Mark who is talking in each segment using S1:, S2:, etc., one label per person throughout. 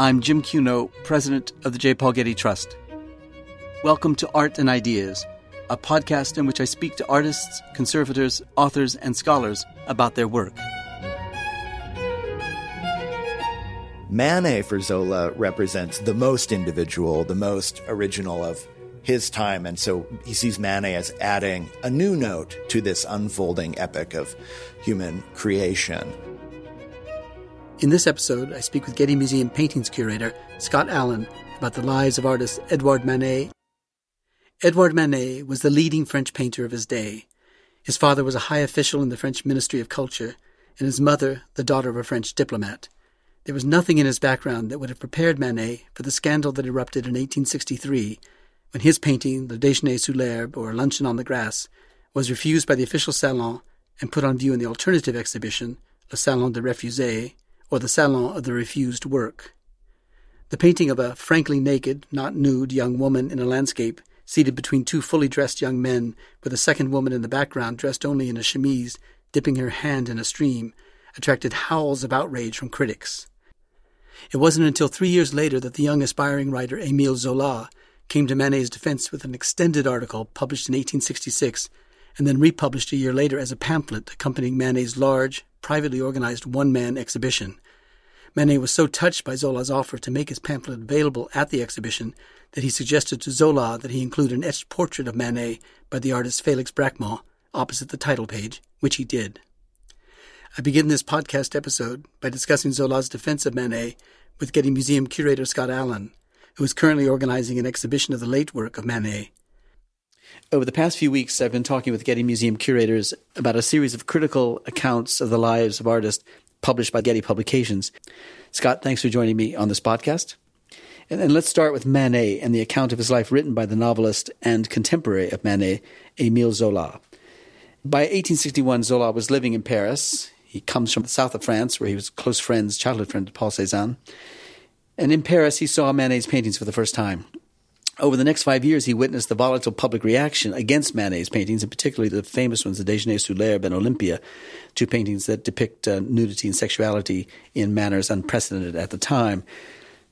S1: I'm Jim Cuno, president of the J. Paul Getty Trust. Welcome to Art and Ideas, a podcast in which I speak to artists, conservators, authors, and scholars about their work.
S2: Manet for Zola represents the most individual, the most original of his time. And so he sees Manet as adding a new note to this unfolding epic of human creation.
S1: In this episode, I speak with Getty Museum paintings curator Scott Allen about the lives of artist Edouard Manet. Edouard Manet was the leading French painter of his day. His father was a high official in the French Ministry of Culture, and his mother, the daughter of a French diplomat. There was nothing in his background that would have prepared Manet for the scandal that erupted in 1863 when his painting, Le Déjeuner sous l'herbe, or Luncheon on the Grass, was refused by the official salon and put on view in the alternative exhibition, Le Salon des Refusés, or the Salon of the Refused Work. The painting of a frankly naked, not nude, young woman in a landscape, seated between two fully dressed young men, with a second woman in the background dressed only in a chemise, dipping her hand in a stream, attracted howls of outrage from critics. It wasn't until three years later that the young aspiring writer Émile Zola came to Manet's defense with an extended article published in 1866 and then republished a year later as a pamphlet accompanying Manet's large, privately organized one man exhibition. Manet was so touched by Zola's offer to make his pamphlet available at the exhibition that he suggested to Zola that he include an etched portrait of Manet by the artist Felix Bracquemond opposite the title page, which he did. I begin this podcast episode by discussing Zola's defense of Manet with Getty Museum curator Scott Allen, who is currently organizing an exhibition of the late work of Manet. Over the past few weeks, I've been talking with Getty Museum curators about a series of critical accounts of the lives of artists published by Getty Publications. Scott, thanks for joining me on this podcast. And, and let's start with Manet and the account of his life written by the novelist and contemporary of Manet, Émile Zola. By 1861, Zola was living in Paris. He comes from the south of France, where he was close friends, childhood friend to Paul Cézanne. And in Paris, he saw Manet's paintings for the first time. Over the next five years, he witnessed the volatile public reaction against Manet's paintings, and particularly the famous ones, the Déjeuner sous l'herbe and Olympia, two paintings that depict uh, nudity and sexuality in manners unprecedented at the time.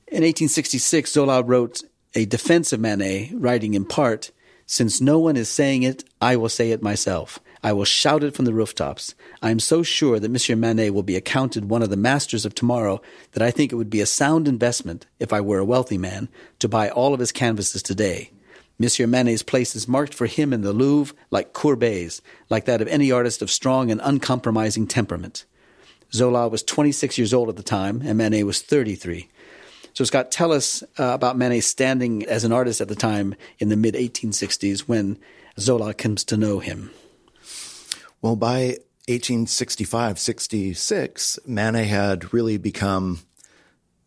S1: In 1866, Zola wrote a defense of Manet, writing in part, Since no one is saying it, I will say it myself. I will shout it from the rooftops. I am so sure that Monsieur Manet will be accounted one of the masters of tomorrow that I think it would be a sound investment, if I were a wealthy man, to buy all of his canvases today. Monsieur Manet's place is marked for him in the Louvre like Courbet's, like that of any artist of strong and uncompromising temperament. Zola was 26 years old at the time, and Manet was 33. So, Scott, tell us uh, about Manet's standing as an artist at the time in the mid 1860s when Zola comes to know him.
S2: Well, by 1865 66, Manet had really become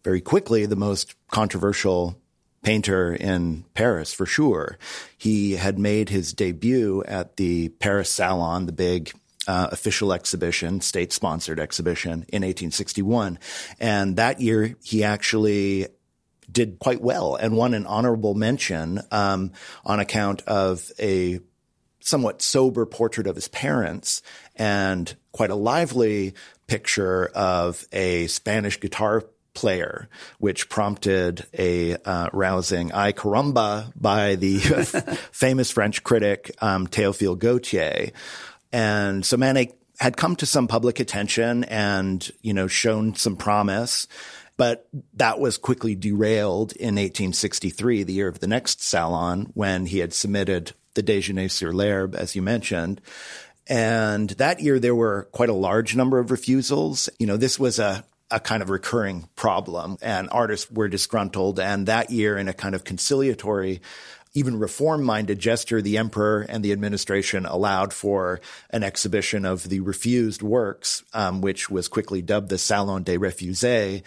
S2: very quickly the most controversial painter in Paris for sure. He had made his debut at the Paris Salon, the big uh, official exhibition, state sponsored exhibition in 1861. And that year he actually did quite well and won an honorable mention um, on account of a somewhat sober portrait of his parents and quite a lively picture of a Spanish guitar player, which prompted a uh, rousing "ay caramba" by the famous French critic um, Théophile Gautier. And so Manet had come to some public attention and, you know, shown some promise. But that was quickly derailed in 1863, the year of the next Salon, when he had submitted the Déjeuner sur l'herbe, as you mentioned. And that year there were quite a large number of refusals. You know, this was a, a kind of recurring problem and artists were disgruntled. And that year in a kind of conciliatory even reform minded gesture, the emperor and the administration allowed for an exhibition of the refused works, um, which was quickly dubbed the Salon des Refusés.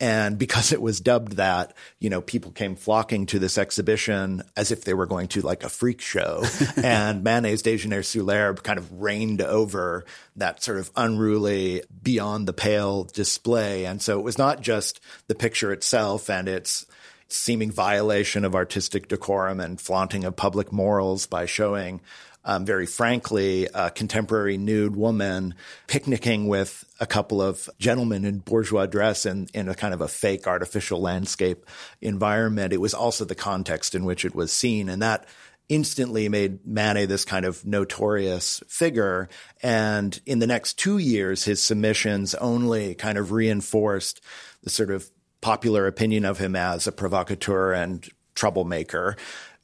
S2: And because it was dubbed that, you know, people came flocking to this exhibition as if they were going to like a freak show. and Manet's Déjeuner sous l'herbe kind of reigned over that sort of unruly, beyond the pale display. And so it was not just the picture itself and its seeming violation of artistic decorum and flaunting of public morals by showing um, very frankly, a contemporary nude woman picnicking with a couple of gentlemen in bourgeois dress in, in a kind of a fake artificial landscape environment. It was also the context in which it was seen. And that instantly made Manet this kind of notorious figure. And in the next two years, his submissions only kind of reinforced the sort of popular opinion of him as a provocateur and troublemaker.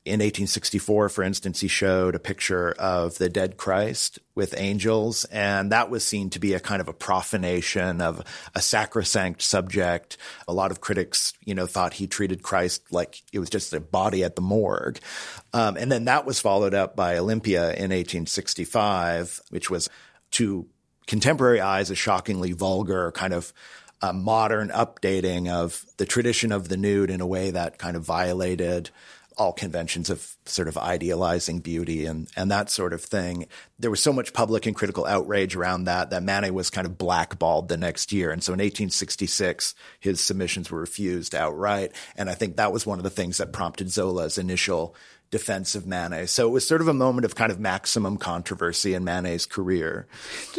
S2: In 1864, for instance, he showed a picture of the dead Christ with angels, and that was seen to be a kind of a profanation of a sacrosanct subject. A lot of critics, you know, thought he treated Christ like it was just a body at the morgue. Um, and then that was followed up by Olympia in 1865, which was to contemporary eyes a shockingly vulgar kind of a modern updating of the tradition of the nude in a way that kind of violated all conventions of sort of idealizing beauty and, and that sort of thing. There was so much public and critical outrage around that that Manet was kind of blackballed the next year. And so in 1866, his submissions were refused outright. And I think that was one of the things that prompted Zola's initial defense of Manet. So it was sort of a moment of kind of maximum controversy in Manet's career.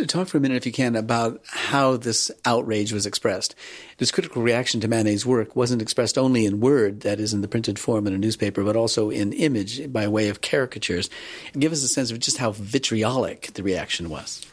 S1: Talk for a minute, if you can, about how this outrage was expressed. This critical reaction to Manet's work wasn't expressed only in word, that is, in the printed form in a newspaper, but also in image by way of caricatures. Give us a sense of just how vitriolic the reaction was.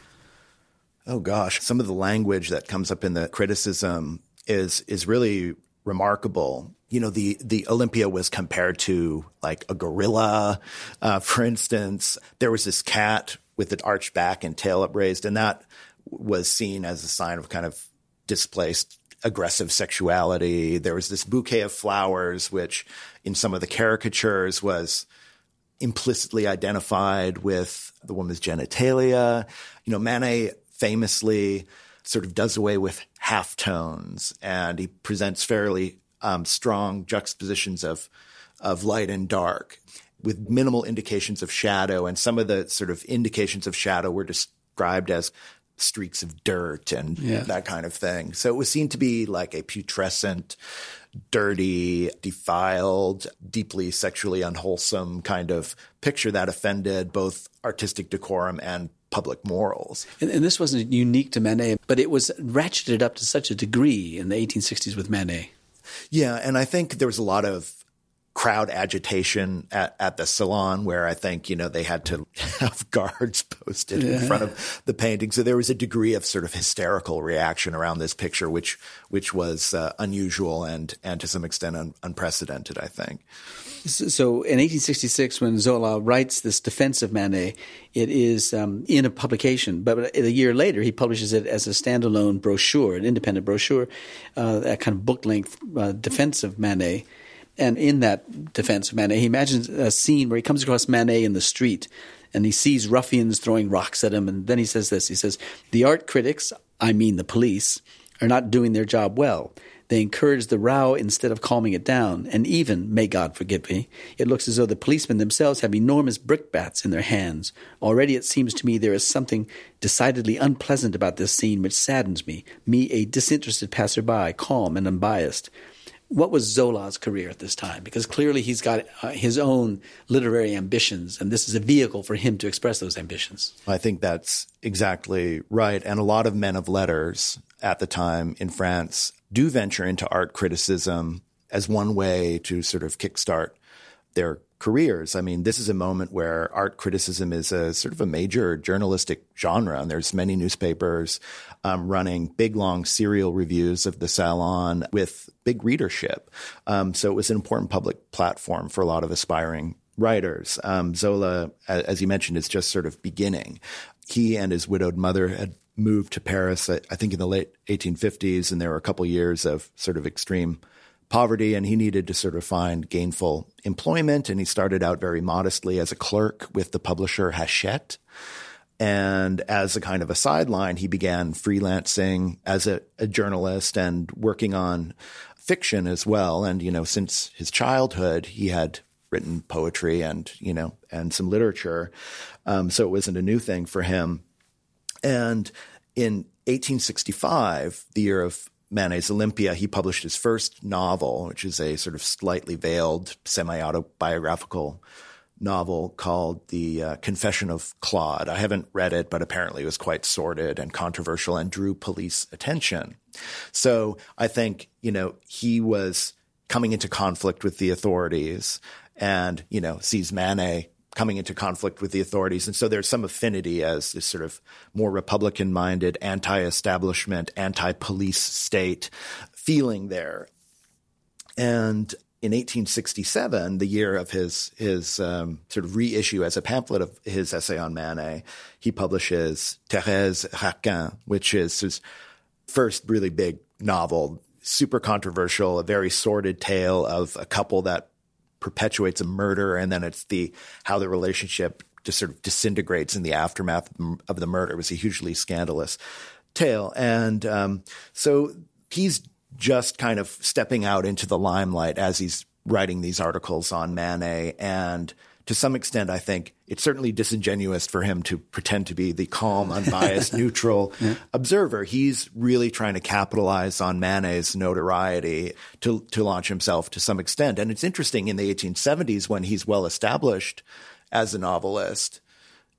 S2: Oh gosh, some of the language that comes up in the criticism is is really remarkable you know, the, the Olympia was compared to like a gorilla. Uh, for instance, there was this cat with an arched back and tail upraised, and that was seen as a sign of kind of displaced aggressive sexuality. There was this bouquet of flowers, which in some of the caricatures was implicitly identified with the woman's genitalia. You know, Manet famously sort of does away with half tones and he presents fairly um, strong juxtapositions of of light and dark with minimal indications of shadow and some of the sort of indications of shadow were described as streaks of dirt and yeah. that kind of thing. So it was seen to be like a putrescent, dirty, defiled, deeply sexually unwholesome kind of picture that offended both artistic decorum and public morals.
S1: And, and, this wasn't unique to Manet, but it was ratcheted up to such a degree in the 1860s with Manet.
S2: Yeah, and I think there was a lot of crowd agitation at, at the salon where I think, you know, they had to have guards posted yeah. in front of the painting. So there was a degree of sort of hysterical reaction around this picture, which, which was uh, unusual and, and to some extent un- unprecedented, I think.
S1: So in 1866, when Zola writes this defense of Manet, it is um, in a publication, but a year later he publishes it as a standalone brochure, an independent brochure, uh, a kind of book length uh, defense of Manet. And in that defense of Manet, he imagines a scene where he comes across Manet in the street and he sees ruffians throwing rocks at him. And then he says this he says, The art critics, I mean the police, are not doing their job well. They encourage the row instead of calming it down. And even, may God forgive me, it looks as though the policemen themselves have enormous brickbats in their hands. Already it seems to me there is something decidedly unpleasant about this scene which saddens me, me, a disinterested passerby, calm and unbiased. What was Zola's career at this time? Because clearly he's got uh, his own literary ambitions, and this is a vehicle for him to express those ambitions.
S2: I think that's exactly right. And a lot of men of letters at the time in France do venture into art criticism as one way to sort of kickstart their careers. I mean, this is a moment where art criticism is a sort of a major journalistic genre, and there's many newspapers um, running big, long serial reviews of the salon with big readership. Um, so it was an important public platform for a lot of aspiring writers. Um, Zola, as you mentioned, is just sort of beginning. He and his widowed mother had moved to Paris, I, think in the late 1850s, and there were a couple years of sort of extreme poverty, and he needed to sort of find gainful employment. And he started out very modestly as a clerk with the publisher Hachette. And as a kind of a sideline, he began freelancing as a, a journalist and working on fiction as well. And, you know, since his childhood, he had written poetry and, you know, and some literature. Um, so it wasn't a new thing for him. And in 1865, the year of Manet's Olympia, he published his first novel, which is a sort of slightly veiled semi autobiographical novel called The uh, Confession of Claude. I haven't read it, but apparently it was quite sordid and controversial and drew police attention. So I think, you know, he was coming into conflict with the authorities and, you know, sees Manet coming into conflict with the authorities. And so there's some affinity as this sort of more Republican minded, anti establishment, anti police state feeling there. And in 1867, the year of his his um, sort of reissue as a pamphlet of his essay on Manet, he publishes Thérèse Raquin, which is his first really big novel, super controversial, a very sordid tale of a couple that perpetuates a murder, and then it's the how the relationship just sort of disintegrates in the aftermath of the murder. It was a hugely scandalous tale, and um, so he's just kind of stepping out into the limelight as he's writing these articles on Manet. And to some extent, I think it's certainly disingenuous for him to pretend to be the calm, unbiased, neutral yeah. observer. He's really trying to capitalize on Manet's notoriety to, to launch himself to some extent. And it's interesting in the 1870s when he's well established as a novelist,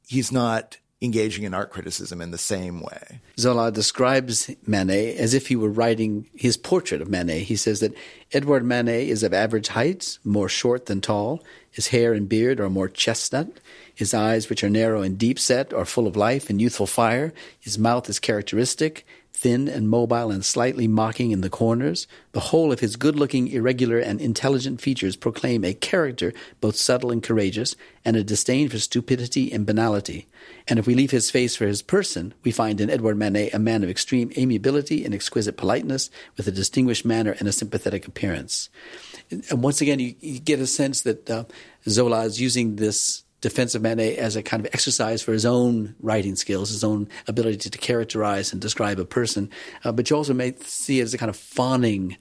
S2: he's not engaging in art criticism in the same way.
S1: Zola describes Manet as if he were writing his portrait of Manet. He says that Edouard Manet is of average height, more short than tall. His hair and beard are more chestnut. His eyes, which are narrow and deep set, are full of life and youthful fire. His mouth is characteristic thin and mobile and slightly mocking in the corners, the whole of his good looking, irregular, and intelligent features proclaim a character both subtle and courageous, and a disdain for stupidity and banality. And if we leave his face for his person, we find in Edouard Manet a man of extreme amiability and exquisite politeness, with a distinguished manner and a sympathetic appearance. And once again, you, you get a sense that uh, Zola is using this defensive Manet as a kind of exercise for his own writing skills, his own ability to, to characterize and describe a person. Uh, but you also may see it as a kind of fawning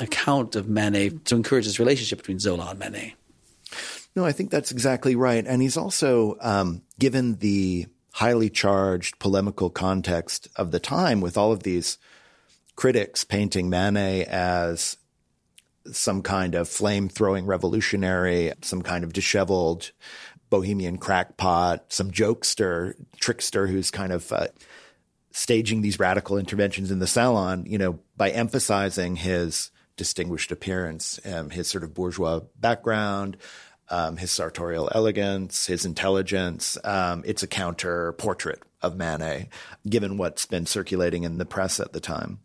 S1: account of Manet to encourage this relationship between Zola and Manet.
S2: No, I think that's exactly right. And he's also, um, given the highly charged polemical context of the time with all of these critics painting Manet as some kind of flame throwing revolutionary, some kind of disheveled bohemian crackpot, some jokester, trickster who's kind of uh, staging these radical interventions in the salon, you know, by emphasizing his distinguished appearance, um, his sort of bourgeois background, um, his sartorial elegance, his intelligence. Um, it's a counter portrait of Manet, given what's been circulating in the press at the time.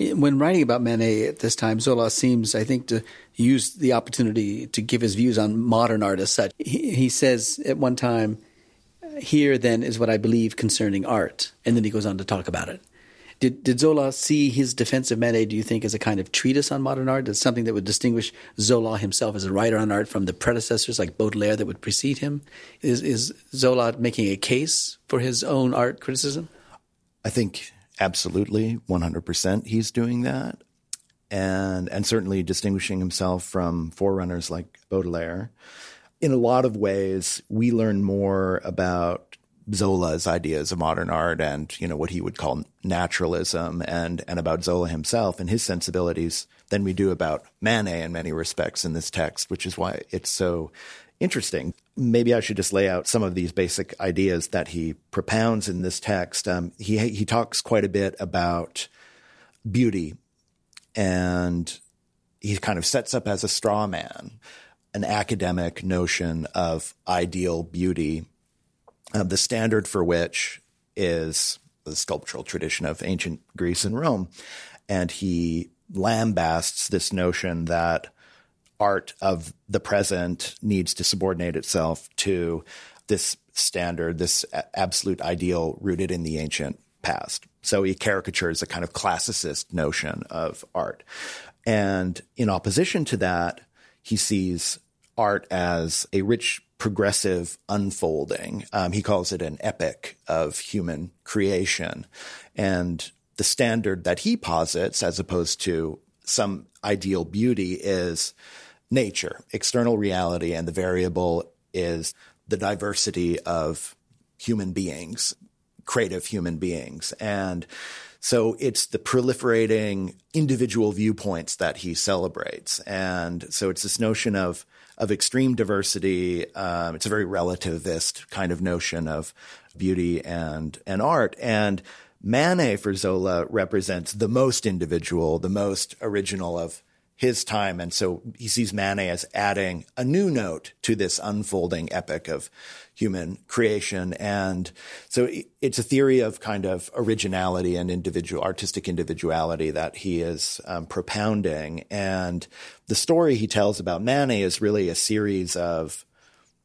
S1: When writing about Manet at this time, Zola seems, I think, to use the opportunity to give his views on modern art as such. He, he says at one time, Here then is what I believe concerning art. And then he goes on to talk about it. Did, did Zola see his defense of Manet, do you think, as a kind of treatise on modern art? As something that would distinguish Zola himself as a writer on art from the predecessors like Baudelaire that would precede him? Is, is Zola making a case for his own art criticism?
S2: I think absolutely 100% he's doing that and and certainly distinguishing himself from forerunners like Baudelaire. In a lot of ways, we learn more about Zola's ideas of modern art and you know what he would call naturalism and and about Zola himself and his sensibilities than we do about Manet in many respects in this text, which is why it's so interesting. Maybe I should just lay out some of these basic ideas that he propounds in this text. Um, he he talks quite a bit about beauty, and he kind of sets up as a straw man an academic notion of ideal beauty, uh, the standard for which is the sculptural tradition of ancient Greece and Rome, and he lambasts this notion that art of the present needs to subordinate itself to this standard, this absolute ideal rooted in the ancient past. So he caricatures a kind of classicist notion of art. And in opposition to that, he sees art as a rich, progressive unfolding. Um, he calls it an epic of human creation. And the standard that he posits, as opposed to some ideal beauty, is nature, external reality, and the variable is the diversity of human beings, creative human beings. And So it's the proliferating individual viewpoints that he celebrates. And so it's this notion of, of extreme diversity. Um, it's a very relativist kind of notion of beauty and, and art. And Manet for Zola represents the most individual, the most original of his time. And so he sees Manet as adding a new note to this unfolding epic of human creation. And so it's a theory of kind of originality and individual, artistic individuality that he is um, propounding. And the story he tells about Manet is really a series of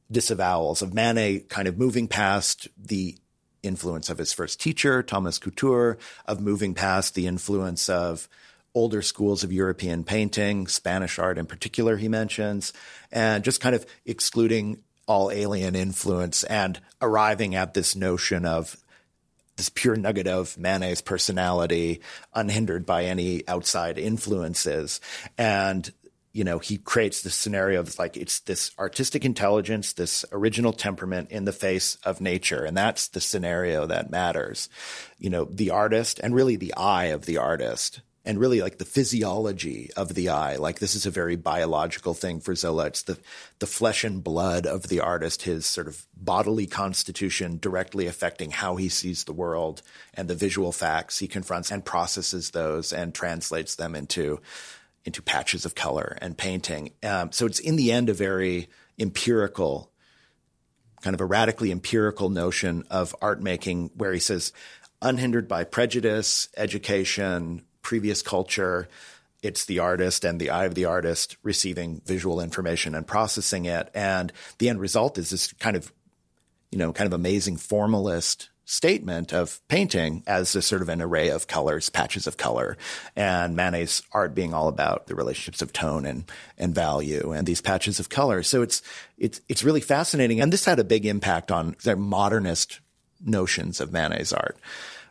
S2: disavowals of Manet kind of moving past the influence of his first teacher, Thomas Couture, of moving past the influence of older schools of European painting, Spanish art in particular, he mentions, and just kind of excluding all alien influence and arriving at this notion of this pure nugget of Manet's personality, unhindered by any outside influences. And, you know, he creates this scenario of like, it's this artistic intelligence, this original temperament in the face of nature. And that's the scenario that matters. You know, the artist and really the eye of the artist and really like the physiology of the eye. Like this is a very biological thing for Zola. It's the, the flesh and blood of the artist, his sort of bodily constitution directly affecting how he sees the world and the visual facts he confronts and processes those and translates them into, into patches of color and painting. Um, so it's in the end a very empirical, kind of a radically empirical notion of art making where he says, unhindered by prejudice, education, previous culture. It's the artist and the eye of the artist receiving visual information and processing it. And the end result is this kind of, you know, kind of amazing formalist statement of painting as a sort of an array of colors, patches of color, and Manet's art being all about the relationships of tone and and value and these patches of color. So it's it's it's really fascinating, and this had a big impact on the modernist notions of Manet's art,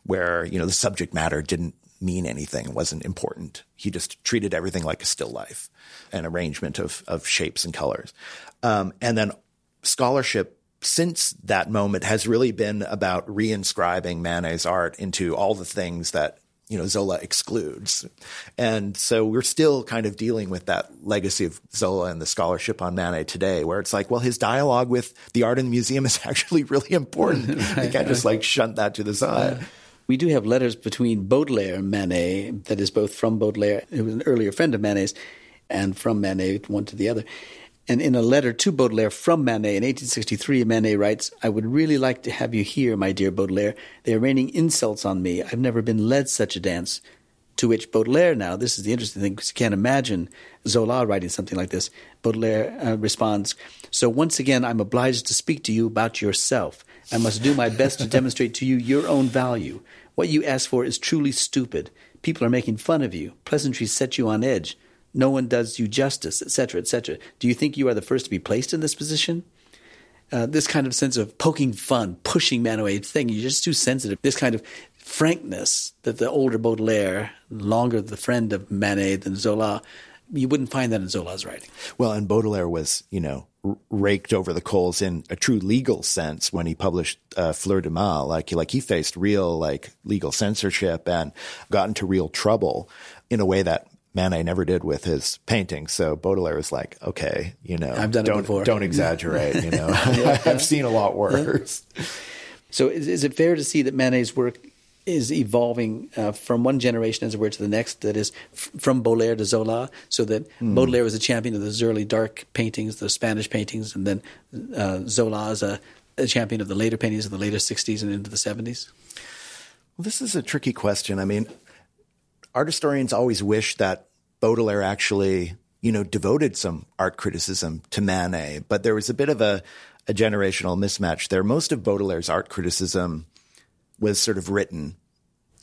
S2: where you know the subject matter didn't mean anything. It wasn't important. He just treated everything like a still life, an arrangement of, of shapes and colors. Um, and then scholarship since that moment has really been about reinscribing Manet's art into all the things that you know Zola excludes, and so we're still kind of dealing with that legacy of Zola and the scholarship on Manet today, where it's like, well, his dialogue with the art in the museum is actually really important. you can't just like shunt that to the side.
S1: We do have letters between Baudelaire and Manet, that is both from Baudelaire, who was an earlier friend of Manet's, and from Manet, one to the other. And in a letter to Baudelaire from Manet in 1863, Manet writes, I would really like to have you here, my dear Baudelaire. They are raining insults on me. I've never been led such a dance. To which Baudelaire now, this is the interesting thing, because you can't imagine Zola writing something like this. Baudelaire uh, responds, So once again, I'm obliged to speak to you about yourself. I must do my best to demonstrate to you your own value. What you ask for is truly stupid. People are making fun of you. Pleasantries set you on edge. No one does you justice, etc., etc. Do you think you are the first to be placed in this position? Uh, this kind of sense of poking fun, pushing man away, thing, you're just too sensitive. This kind of frankness that the older Baudelaire, longer the friend of Manet than Zola, you wouldn't find that in Zola's writing.
S2: Well, and Baudelaire was, you know, raked over the coals in a true legal sense when he published uh, Fleurs du Mal. Like, like he faced real like legal censorship and got into real trouble in a way that Manet never did with his paintings. So Baudelaire was like, okay, you know,
S1: I've done
S2: don't,
S1: it before.
S2: Don't exaggerate. You know, I've seen a lot worse.
S1: So is, is, it fair to see that Manet's work is evolving uh, from one generation, as it were, to the next. That is f- from Baudelaire to Zola, so that mm. Baudelaire was a champion of those early dark paintings, the Spanish paintings, and then uh, Zola is a, a, champion of the later paintings of the later '60s and into the '70s.
S2: Well, this is a tricky question. I mean, art historians always wish that Baudelaire actually, you know, devoted some art criticism to Manet, but there was a bit of a, a generational mismatch there. Most of Baudelaire's art criticism was sort of written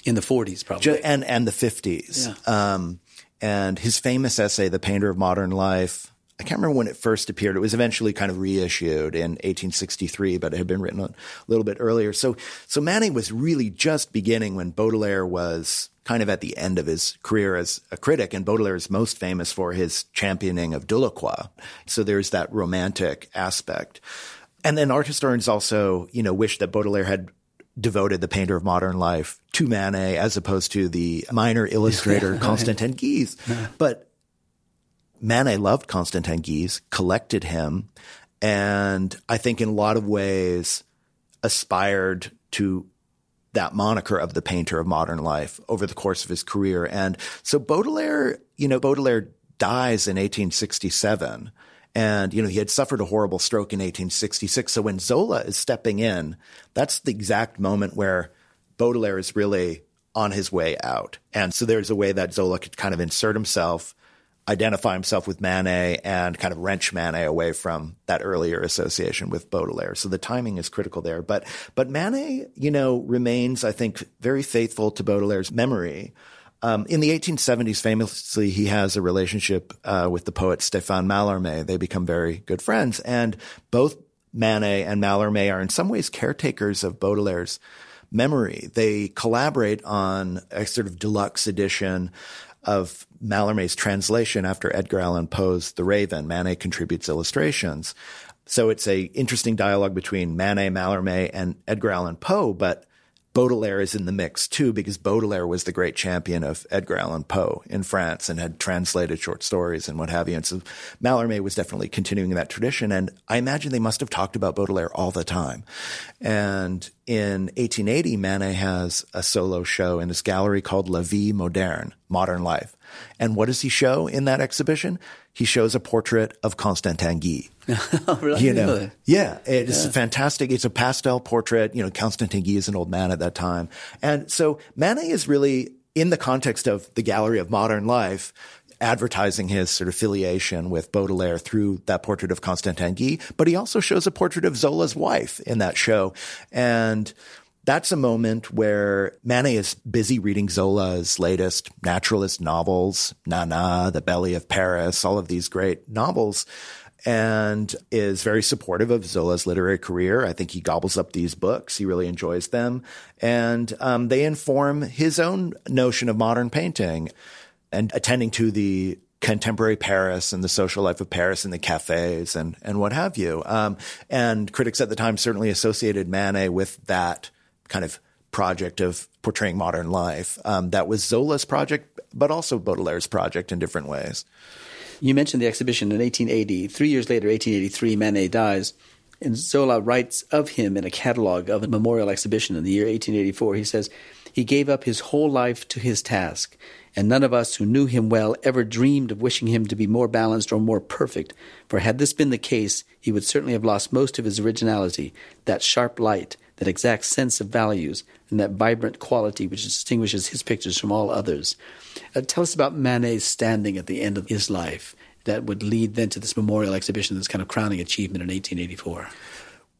S1: in the 40s, probably,
S2: and and the 50s. Yeah. Um, and his famous essay, "The Painter of Modern Life," I can't remember when it first appeared. It was eventually kind of reissued in 1863, but it had been written a little bit earlier. So, so Manet was really just beginning when Baudelaire was kind of at the end of his career as a critic, and Baudelaire is most famous for his championing of Delacroix. So there's that romantic aspect. And then art historians also, you know, wish that Baudelaire had devoted the painter of modern life to Manet as opposed to the minor illustrator Constantin Guys. But Manet loved Constantin Guys, collected him, and I think in a lot of ways aspired to that moniker of the painter of modern life over the course of his career. And so Baudelaire, you know, Baudelaire dies in 1867. And, you know, he had suffered a horrible stroke in 1866. So when Zola is stepping in, that's the exact moment where Baudelaire is really on his way out. And so there's a way that Zola could kind of insert himself identify himself with Manet and kind of wrench Manet away from that earlier association with Baudelaire. So the timing is critical there. But but Manet, you know, remains, I think, very faithful to Baudelaire's memory. Um, in the 1870s, famously, he has a relationship uh, with the poet Stéphane Mallarmé. They become very good friends, and both Manet and Mallarmé are in some ways caretakers of Baudelaire's memory. They collaborate on a sort of deluxe edition of Mallarmé's translation after Edgar Allan Poe's The Raven. Manet contributes illustrations. So it's a interesting dialogue between Manet, Mallarmé, and Edgar Allan Poe, but Baudelaire is in the mix too, because Baudelaire was the great champion of Edgar Allan Poe in France and had translated short stories and what have you. And so Mallarmé was definitely continuing that tradition. And I imagine they must have talked about Baudelaire all the time. And in 1880, Manet has a solo show in his gallery called La Vie Moderne, Modern Life. And what does he show in that exhibition? He shows a portrait of Constantin Guy.
S1: really?
S2: You know, yeah, it's yeah. fantastic. It's a pastel portrait. You know, Constantin Guy is an old man at that time. And so Manet is really in the context of the gallery of modern life, advertising his sort of affiliation with Baudelaire through that portrait of Constantin Guy, but he also shows a portrait of Zola's wife in that show. And that's a moment where Manet is busy reading Zola's latest naturalist novels, Nana, The Belly of Paris, all of these great novels, and is very supportive of Zola's literary career. I think he gobbles up these books. He really enjoys them. And um, they inform his own notion of modern painting and attending to the contemporary Paris and the social life of Paris and the cafes and, and what have you. Um, and critics at the time certainly associated Manet with that kind of project of portraying modern life. Um, that was Zola's project, but also Baudelaire's project in different ways.
S1: You mentioned the exhibition in 1880. Three years later, 1883, Manet dies. And Zola writes of him in a catalog of a memorial exhibition in the year 1884. He says, He gave up his whole life to his task, and none of us who knew him well ever dreamed of wishing him to be more balanced or more perfect. For had this been the case, he would certainly have lost most of his originality, that sharp light, that exact sense of values, and that vibrant quality which distinguishes his pictures from all others. Uh, tell us about Manet's standing at the end of his life that would lead then to this memorial exhibition, this kind of crowning achievement in 1884.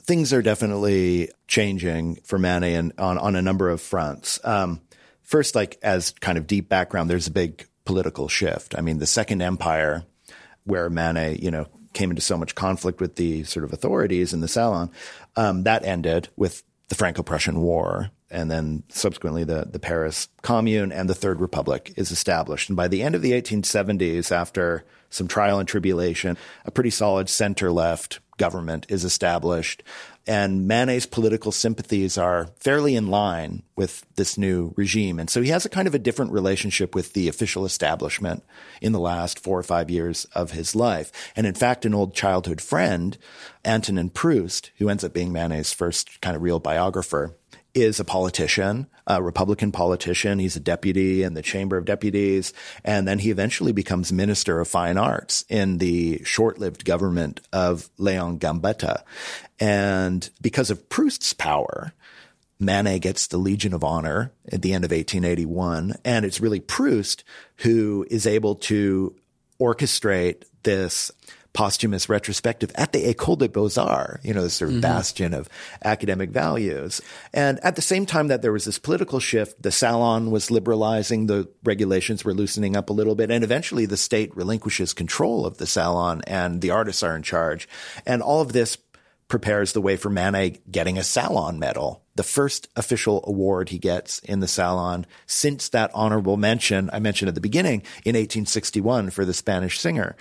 S2: Things are definitely changing for Manet and on, on a number of fronts. Um, first, like as kind of deep background, there's a big political shift. I mean, the Second Empire, where Manet, you know, came into so much conflict with the sort of authorities in the Salon, um, that ended with the Franco-Prussian War, and then subsequently the, the Paris Commune and the Third Republic is established. And by the end of the 1870s, after some trial and tribulation, a pretty solid center-left government is established. And Manet's political sympathies are fairly in line with this new regime. And so he has a kind of a different relationship with the official establishment in the last four or five years of his life. And in fact, an old childhood friend, Antonin Proust, who ends up being Manet's first kind of real biographer, is a politician, a Republican politician. He's a deputy in the Chamber of Deputies. And then he eventually becomes Minister of Fine Arts in the short-lived government of Leon Gambetta. And because of Proust's power, Manet gets the Legion of Honor at the end of 1881. And it's really Proust who is able to orchestrate this posthumous retrospective at the École des Beaux-Arts, you know, this sort of mm-hmm. bastion of academic values. And at the same time that there was this political shift, the Salon was liberalizing, the regulations were loosening up a little bit, and eventually the state relinquishes control of the Salon and the artists are in charge. And all of this prepares the way for Manet getting a Salon medal, the first official award he gets in the Salon since that honorable mention I mentioned at the beginning in 1861 for the Spanish singer.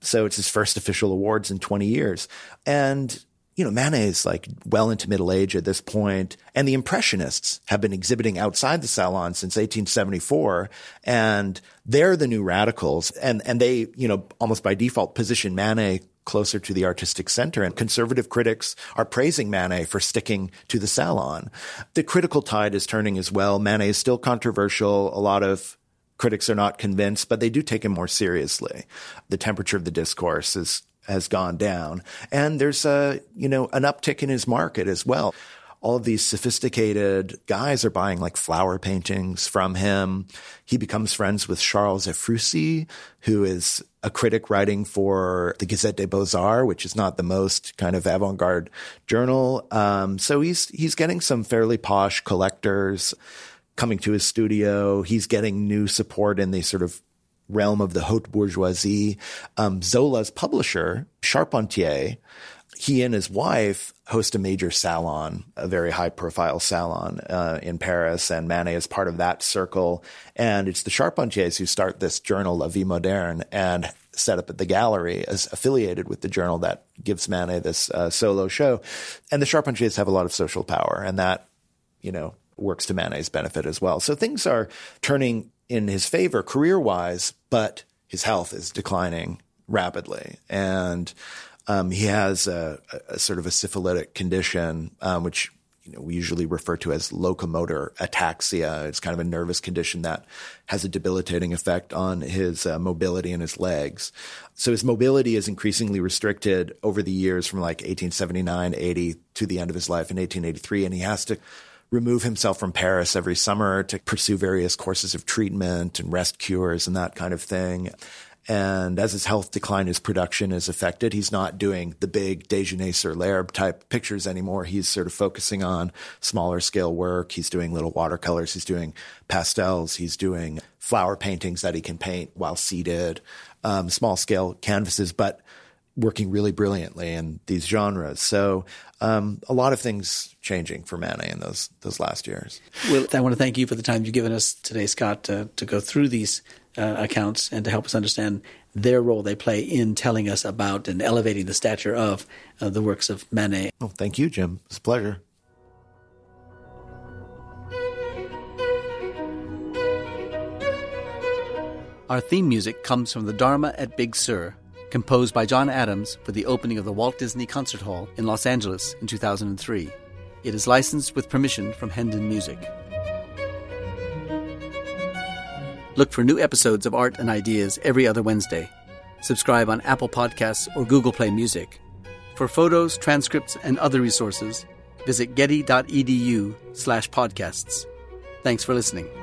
S2: So it's his first official awards in 20 years. And, you know, Manet is like well into middle age at this point, and the Impressionists have been exhibiting outside the salon since 1874, and they're the new radicals, and and they, you know, almost by default position Manet closer to the artistic center. And conservative critics are praising Manet for sticking to the salon. The critical tide is turning as well. Manet is still controversial. A lot of critics are not convinced, but they do take him more seriously. The temperature of the discourse is has gone down. And there's a, you know, an uptick in his market as well. All of these sophisticated guys are buying like flower paintings from him. He becomes friends with Charles Ephrussi, who is a critic writing for the Gazette des Beaux-Arts, which is not the most kind of avant-garde journal. Um, so he's, he's getting some fairly posh collectors coming to his studio. He's getting new support in the sort of realm of the haute bourgeoisie. Um, Zola's publisher, Charpentier, he and his wife host a major salon, a very high profile salon uh, in Paris, and Manet is part of that circle. And it's the Charpentiers who start this journal, La Vie Moderne, and set up at the gallery as affiliated with the journal that gives Manet this uh, solo show. And the Charpentiers have a lot of social power, and that, you know, works to Manet's benefit as well. So things are turning in his favor career wise, but his health is declining rapidly. And um, he has a, a, sort of a syphilitic condition, um, which you know, we usually refer to as locomotor ataxia. It's kind of a nervous condition that has a debilitating effect on his uh, mobility in his legs. So his mobility is increasingly restricted over the years from like 1879, 80 to the end of his life in 1883. And he has to remove himself from Paris every summer to pursue various courses of treatment and rest cures and that kind of thing. And as his health decline, his production is affected. He's not doing the big Déjeuner sur l'herbe type pictures anymore. He's sort of focusing on smaller scale work. He's doing little watercolors. He's doing pastels. He's doing flower paintings that he can paint while seated, um, small scale canvases. But working really brilliantly in these genres. So um, a lot of things changing for Manet in those those last years.
S1: Well, I want to thank you for the time you've given us today, Scott, to, to go through these uh, accounts and to help us understand their role they play in telling us about and elevating the stature of uh, the works of Manet.
S2: Well, thank you, Jim. It's a pleasure.
S1: Our theme music comes from the Dharma at Big Sur composed by John Adams for the opening of the Walt Disney Concert Hall in Los Angeles in 2003. It is licensed with permission from Hendon Music. Look for new episodes of Art and Ideas every other Wednesday. Subscribe on Apple Podcasts or Google Play Music. For photos, transcripts, and other resources, visit getty.edu slash podcasts. Thanks for listening.